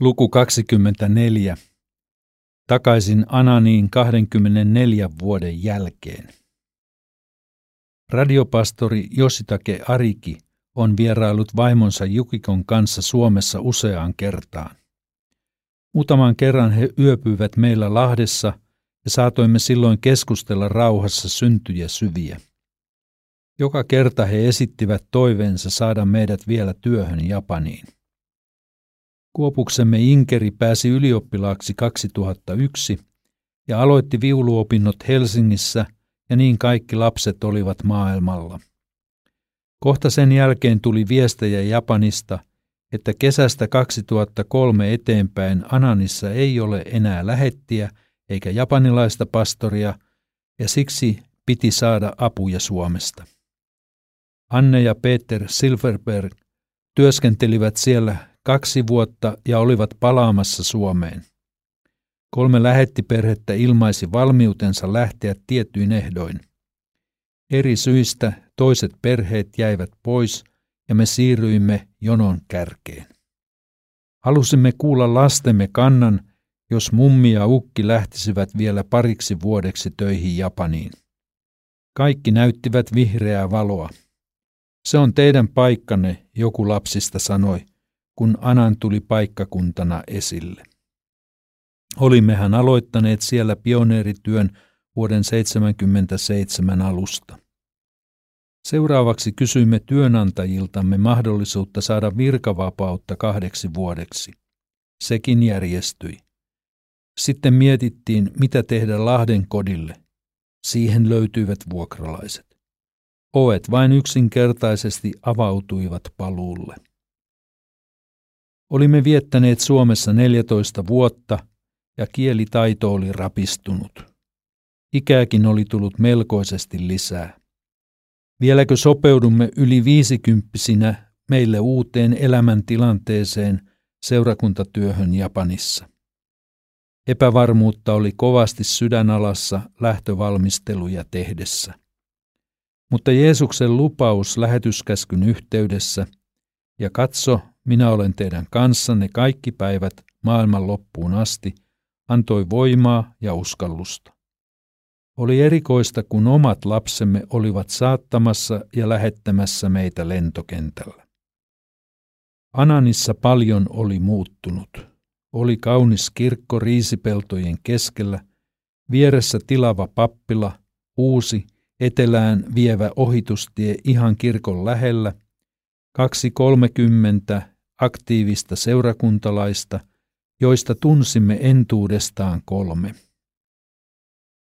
Luku 24. Takaisin Ananiin 24 vuoden jälkeen. Radiopastori Jositake Ariki on vierailut vaimonsa Jukikon kanssa Suomessa useaan kertaan. Muutaman kerran he yöpyivät meillä Lahdessa ja saatoimme silloin keskustella rauhassa syntyjä syviä. Joka kerta he esittivät toiveensa saada meidät vielä työhön Japaniin. Kuopuksemme Inkeri pääsi ylioppilaaksi 2001 ja aloitti viuluopinnot Helsingissä ja niin kaikki lapset olivat maailmalla. Kohta sen jälkeen tuli viestejä Japanista, että kesästä 2003 eteenpäin Ananissa ei ole enää lähettiä eikä japanilaista pastoria, ja siksi piti saada apuja Suomesta. Anne ja Peter Silverberg työskentelivät siellä kaksi vuotta ja olivat palaamassa Suomeen. Kolme lähettiperhettä ilmaisi valmiutensa lähteä tietyin ehdoin. Eri syistä toiset perheet jäivät pois ja me siirryimme jonon kärkeen. Halusimme kuulla lastemme kannan, jos mummi ja ukki lähtisivät vielä pariksi vuodeksi töihin Japaniin. Kaikki näyttivät vihreää valoa. Se on teidän paikkanne, joku lapsista sanoi, kun Anan tuli paikkakuntana esille. Olimmehan aloittaneet siellä pioneerityön vuoden 77 alusta. Seuraavaksi kysyimme työnantajiltamme mahdollisuutta saada virkavapautta kahdeksi vuodeksi. Sekin järjestyi. Sitten mietittiin, mitä tehdä Lahden kodille. Siihen löytyivät vuokralaiset. Ovet vain yksinkertaisesti avautuivat paluulle. Olimme viettäneet Suomessa 14 vuotta ja kielitaito oli rapistunut. Ikääkin oli tullut melkoisesti lisää. Vieläkö sopeudumme yli viisikymppisinä meille uuteen elämäntilanteeseen seurakuntatyöhön Japanissa? Epävarmuutta oli kovasti sydänalassa lähtövalmisteluja tehdessä. Mutta Jeesuksen lupaus lähetyskäskyn yhteydessä, ja katso, minä olen teidän kanssanne kaikki päivät maailman loppuun asti, antoi voimaa ja uskallusta. Oli erikoista, kun omat lapsemme olivat saattamassa ja lähettämässä meitä lentokentällä. Ananissa paljon oli muuttunut. Oli kaunis kirkko riisipeltojen keskellä, vieressä tilava pappila, uusi, etelään vievä ohitustie ihan kirkon lähellä, kaksi kolmekymmentä aktiivista seurakuntalaista, joista tunsimme entuudestaan kolme.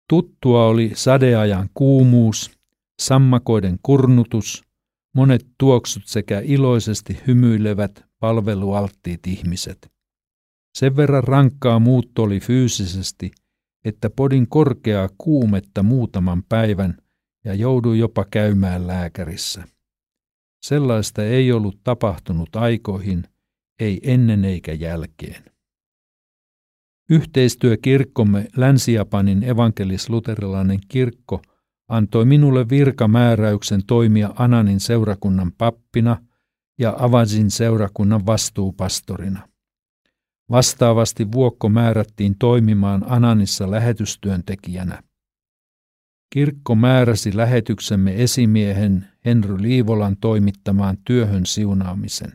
Tuttua oli sadeajan kuumuus, sammakoiden kurnutus, monet tuoksut sekä iloisesti hymyilevät palvelualttiit ihmiset. Sen verran rankkaa muutto oli fyysisesti, että podin korkeaa kuumetta muutaman päivän ja jouduin jopa käymään lääkärissä. Sellaista ei ollut tapahtunut aikoihin, ei ennen eikä jälkeen. Yhteistyö kirkkomme Länsi-Japanin evankelis-luterilainen kirkko antoi minulle virkamääräyksen toimia Ananin seurakunnan pappina ja Avasin seurakunnan vastuupastorina. Vastaavasti Vuokko määrättiin toimimaan Ananissa lähetystyöntekijänä. Kirkko määräsi lähetyksemme esimiehen Henry Liivolan toimittamaan työhön siunaamisen.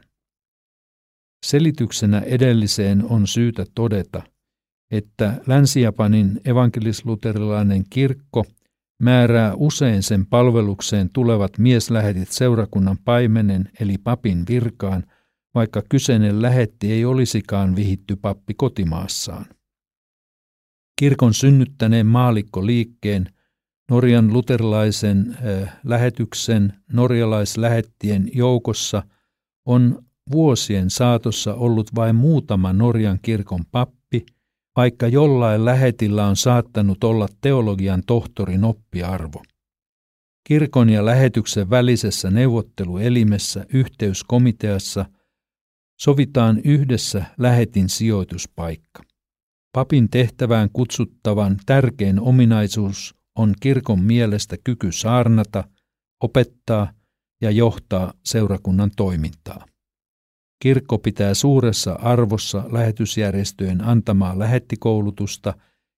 Selityksenä edelliseen on syytä todeta, että Länsi-Japanin evankelisluterilainen kirkko määrää usein sen palvelukseen tulevat mieslähetit seurakunnan paimenen eli papin virkaan, vaikka kyseinen lähetti ei olisikaan vihitty pappi kotimaassaan. Kirkon synnyttäneen maalikkoliikkeen – Norjan luterilaisen lähetyksen norjalaislähettien joukossa on vuosien saatossa ollut vain muutama Norjan kirkon pappi, vaikka jollain lähetillä on saattanut olla teologian tohtorin oppiarvo. Kirkon ja lähetyksen välisessä neuvotteluelimessä yhteyskomiteassa sovitaan yhdessä lähetin sijoituspaikka. Papin tehtävään kutsuttavan tärkein ominaisuus on kirkon mielestä kyky saarnata, opettaa ja johtaa seurakunnan toimintaa. Kirkko pitää suuressa arvossa lähetysjärjestöjen antamaa lähettikoulutusta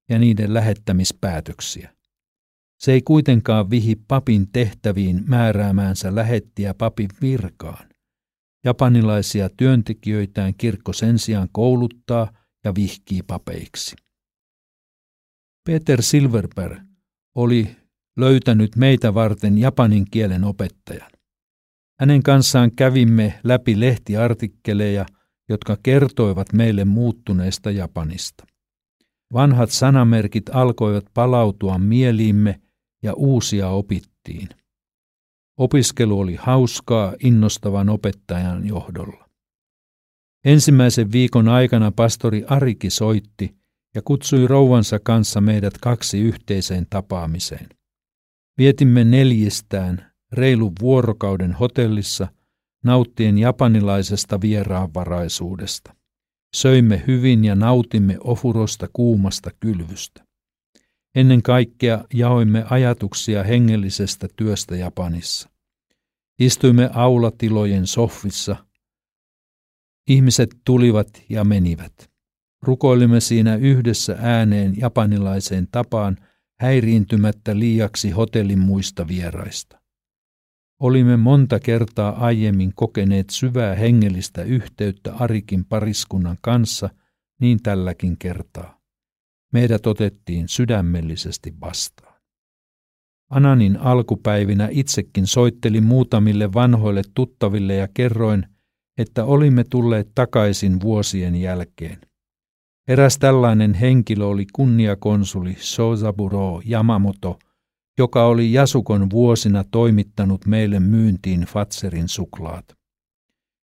ja niiden lähettämispäätöksiä. Se ei kuitenkaan vihi papin tehtäviin määräämäänsä lähettiä papin virkaan. Japanilaisia työntekijöitään kirkko sen sijaan kouluttaa ja vihkii papeiksi. Peter Silverberg oli löytänyt meitä varten japanin kielen opettajan. Hänen kanssaan kävimme läpi lehtiartikkeleja, jotka kertoivat meille muuttuneesta Japanista. Vanhat sanamerkit alkoivat palautua mieliimme ja uusia opittiin. Opiskelu oli hauskaa innostavan opettajan johdolla. Ensimmäisen viikon aikana pastori Ariki soitti ja kutsui rouvansa kanssa meidät kaksi yhteiseen tapaamiseen. Vietimme neljistään reilun vuorokauden hotellissa nauttien japanilaisesta vieraanvaraisuudesta. Söimme hyvin ja nautimme ofurosta kuumasta kylvystä. Ennen kaikkea jaoimme ajatuksia hengellisestä työstä Japanissa. Istuimme aulatilojen sohvissa. Ihmiset tulivat ja menivät. Rukoilimme siinä yhdessä ääneen japanilaiseen tapaan häiriintymättä liiaksi hotellin muista vieraista. Olimme monta kertaa aiemmin kokeneet syvää hengellistä yhteyttä Arikin pariskunnan kanssa, niin tälläkin kertaa. Meidät otettiin sydämellisesti vastaan. Ananin alkupäivinä itsekin soittelin muutamille vanhoille tuttaville ja kerroin, että olimme tulleet takaisin vuosien jälkeen. Eräs tällainen henkilö oli kunniakonsuli Sozaburo Yamamoto, joka oli Jasukon vuosina toimittanut meille myyntiin Fatserin suklaat.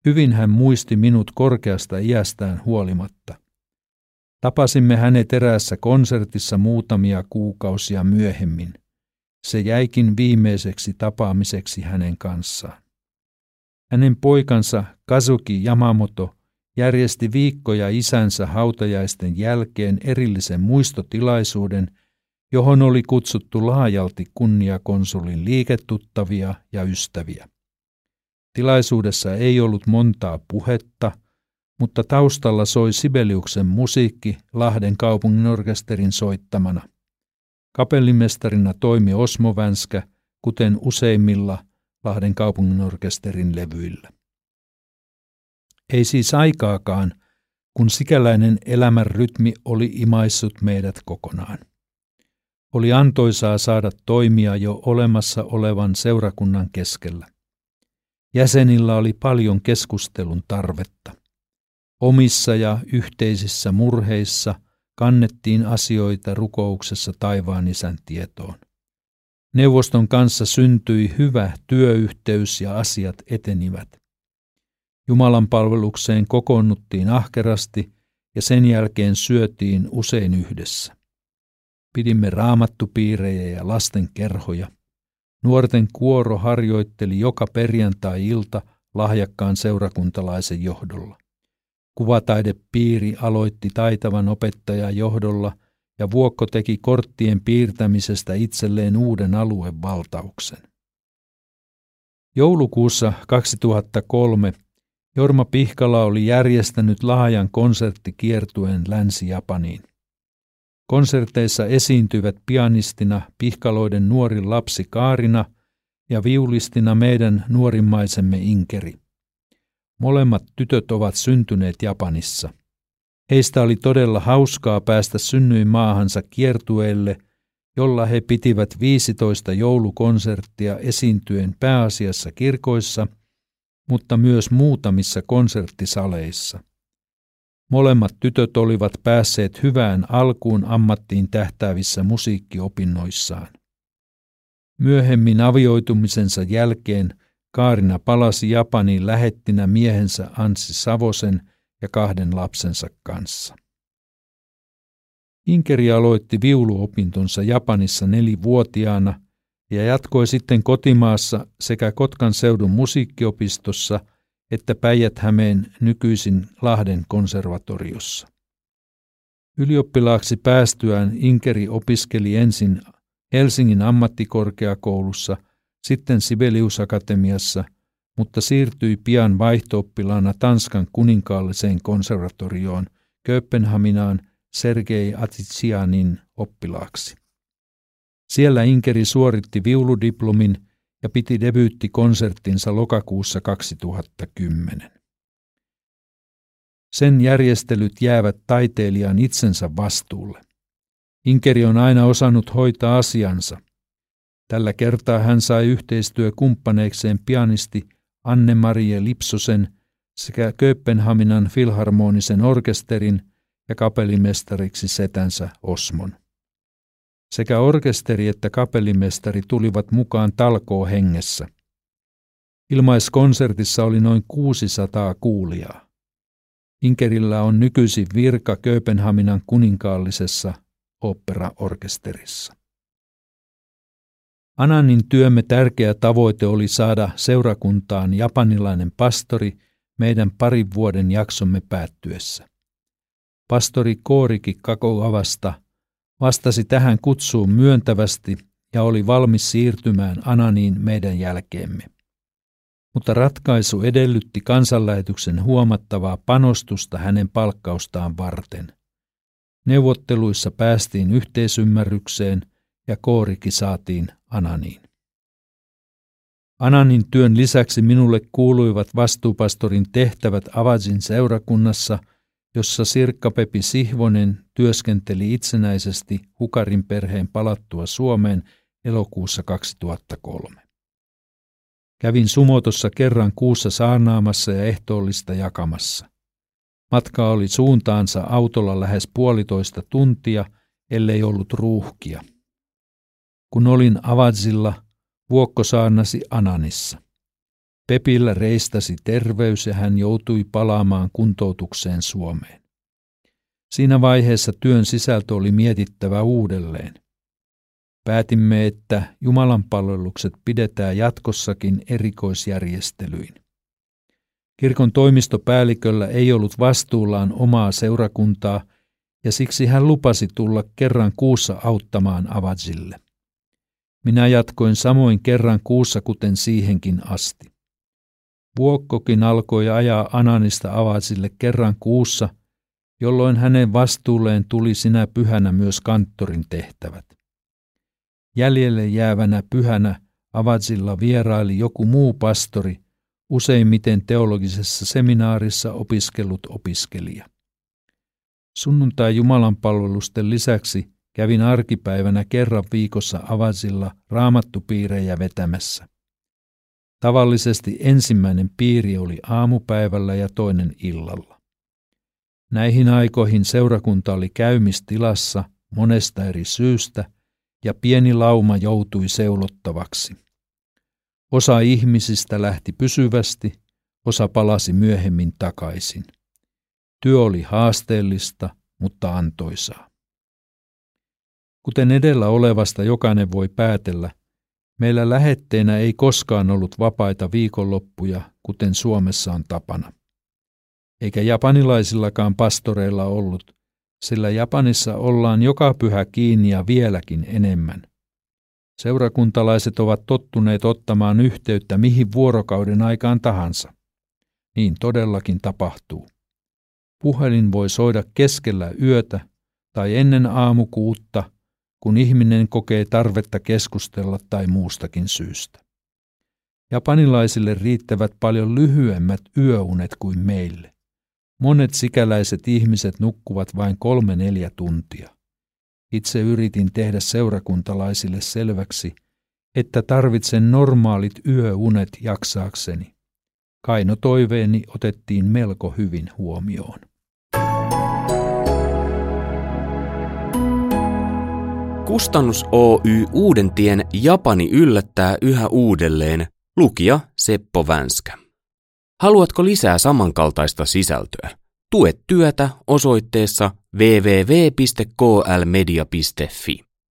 Hyvin hän muisti minut korkeasta iästään huolimatta. Tapasimme hänet eräässä konsertissa muutamia kuukausia myöhemmin. Se jäikin viimeiseksi tapaamiseksi hänen kanssaan. Hänen poikansa Kazuki Yamamoto järjesti viikkoja isänsä hautajaisten jälkeen erillisen muistotilaisuuden, johon oli kutsuttu laajalti kunniakonsulin liiketuttavia ja ystäviä. Tilaisuudessa ei ollut montaa puhetta – mutta taustalla soi Sibeliuksen musiikki Lahden kaupungin orkesterin soittamana. Kapellimestarina toimi Osmo Vänskä, kuten useimmilla Lahden kaupungin orkesterin levyillä. Ei siis aikaakaan, kun sikäläinen elämän rytmi oli imaissut meidät kokonaan. Oli antoisaa saada toimia jo olemassa olevan seurakunnan keskellä. Jäsenillä oli paljon keskustelun tarvetta. Omissa ja yhteisissä murheissa kannettiin asioita rukouksessa taivaan isän tietoon. Neuvoston kanssa syntyi hyvä työyhteys ja asiat etenivät. Jumalan palvelukseen kokoonnuttiin ahkerasti ja sen jälkeen syötiin usein yhdessä. Pidimme raamattupiirejä ja lasten kerhoja. Nuorten kuoro harjoitteli joka perjantai-ilta lahjakkaan seurakuntalaisen johdolla. Kuvataidepiiri aloitti taitavan opettajan johdolla ja Vuokko teki korttien piirtämisestä itselleen uuden aluevaltauksen. Joulukuussa 2003 Jorma Pihkala oli järjestänyt laajan konserttikiertueen Länsi-Japaniin. Konserteissa esiintyivät pianistina Pihkaloiden nuori lapsi Kaarina ja viulistina meidän nuorimmaisemme Inkeri. Molemmat tytöt ovat syntyneet Japanissa. Heistä oli todella hauskaa päästä synnyin maahansa kiertueelle, jolla he pitivät 15 joulukonserttia esiintyen pääasiassa kirkoissa, mutta myös muutamissa konserttisaleissa. Molemmat tytöt olivat päässeet hyvään alkuun ammattiin tähtäävissä musiikkiopinnoissaan. Myöhemmin avioitumisensa jälkeen Kaarina palasi Japaniin lähettinä miehensä Anssi Savosen ja kahden lapsensa kanssa. Inkeri aloitti viuluopintonsa Japanissa nelivuotiaana ja jatkoi sitten kotimaassa sekä Kotkan seudun musiikkiopistossa että Päijät-Hämeen nykyisin Lahden konservatoriossa. Ylioppilaaksi päästyään Inkeri opiskeli ensin Helsingin ammattikorkeakoulussa – sitten Sibeliusakatemiassa, mutta siirtyi pian vaihtooppilaana Tanskan kuninkaalliseen konservatorioon Kööpenhaminaan Sergei Atitsianin oppilaaksi. Siellä Inkeri suoritti viuludiplomin ja piti debyyttikonserttinsa lokakuussa 2010. Sen järjestelyt jäävät taiteilijan itsensä vastuulle. Inkeri on aina osannut hoitaa asiansa. Tällä kertaa hän sai yhteistyökumppaneikseen pianisti Anne-Marie Lipsosen sekä Kööpenhaminan filharmonisen orkesterin ja kapellimestariksi setänsä Osmon. Sekä orkesteri että kapellimestari tulivat mukaan talkoo hengessä. Ilmaiskonsertissa oli noin 600 kuulijaa. Inkerillä on nykyisin virka Kööpenhaminan kuninkaallisessa operaorkesterissa. Ananin työmme tärkeä tavoite oli saada seurakuntaan japanilainen pastori meidän parin vuoden jaksomme päättyessä. Pastori Kooriki Kakogavasta vastasi tähän kutsuun myöntävästi ja oli valmis siirtymään Ananiin meidän jälkeemme. Mutta ratkaisu edellytti kansanlähetyksen huomattavaa panostusta hänen palkkaustaan varten. Neuvotteluissa päästiin yhteisymmärrykseen ja Kooriki saatiin Ananiin. Ananin työn lisäksi minulle kuuluivat vastuupastorin tehtävät Avazin seurakunnassa, jossa Sirkka Pepi Sihvonen työskenteli itsenäisesti Hukarin perheen palattua Suomeen elokuussa 2003. Kävin Sumotossa kerran kuussa saarnaamassa ja ehtoollista jakamassa. Matka oli suuntaansa autolla lähes puolitoista tuntia, ellei ollut ruuhkia. Kun olin Avadzilla, vuokko saarnasi Ananissa. Pepillä reistasi terveys ja hän joutui palaamaan kuntoutukseen Suomeen. Siinä vaiheessa työn sisältö oli mietittävä uudelleen. Päätimme, että Jumalan palvelukset pidetään jatkossakin erikoisjärjestelyin. Kirkon toimistopäälliköllä ei ollut vastuullaan omaa seurakuntaa, ja siksi hän lupasi tulla kerran kuussa auttamaan Avadzille. Minä jatkoin samoin kerran kuussa kuten siihenkin asti. Vuokkokin alkoi ajaa Ananista Avazille kerran kuussa, jolloin hänen vastuulleen tuli sinä pyhänä myös kanttorin tehtävät. Jäljelle jäävänä pyhänä Avazilla vieraili joku muu pastori, useimmiten teologisessa seminaarissa opiskellut opiskelija. Sunnuntai Jumalan palvelusten lisäksi Kävin arkipäivänä kerran viikossa avasilla raamattupiirejä vetämässä. Tavallisesti ensimmäinen piiri oli aamupäivällä ja toinen illalla. Näihin aikoihin seurakunta oli käymistilassa monesta eri syystä ja pieni lauma joutui seulottavaksi. Osa ihmisistä lähti pysyvästi, osa palasi myöhemmin takaisin. Työ oli haasteellista, mutta antoisaa. Kuten edellä olevasta jokainen voi päätellä, meillä lähetteenä ei koskaan ollut vapaita viikonloppuja, kuten Suomessa on tapana. Eikä japanilaisillakaan pastoreilla ollut, sillä Japanissa ollaan joka pyhä kiinni ja vieläkin enemmän. Seurakuntalaiset ovat tottuneet ottamaan yhteyttä mihin vuorokauden aikaan tahansa. Niin todellakin tapahtuu. Puhelin voi soida keskellä yötä tai ennen aamukuutta – kun ihminen kokee tarvetta keskustella tai muustakin syystä. Japanilaisille riittävät paljon lyhyemmät yöunet kuin meille. Monet sikäläiset ihmiset nukkuvat vain kolme neljä tuntia. Itse yritin tehdä seurakuntalaisille selväksi, että tarvitsen normaalit yöunet jaksaakseni. Kaino toiveeni otettiin melko hyvin huomioon. Kustannus Oy Uudentien Japani yllättää yhä uudelleen, lukija Seppo Vänskä. Haluatko lisää samankaltaista sisältöä? Tue työtä osoitteessa www.klmedia.fi.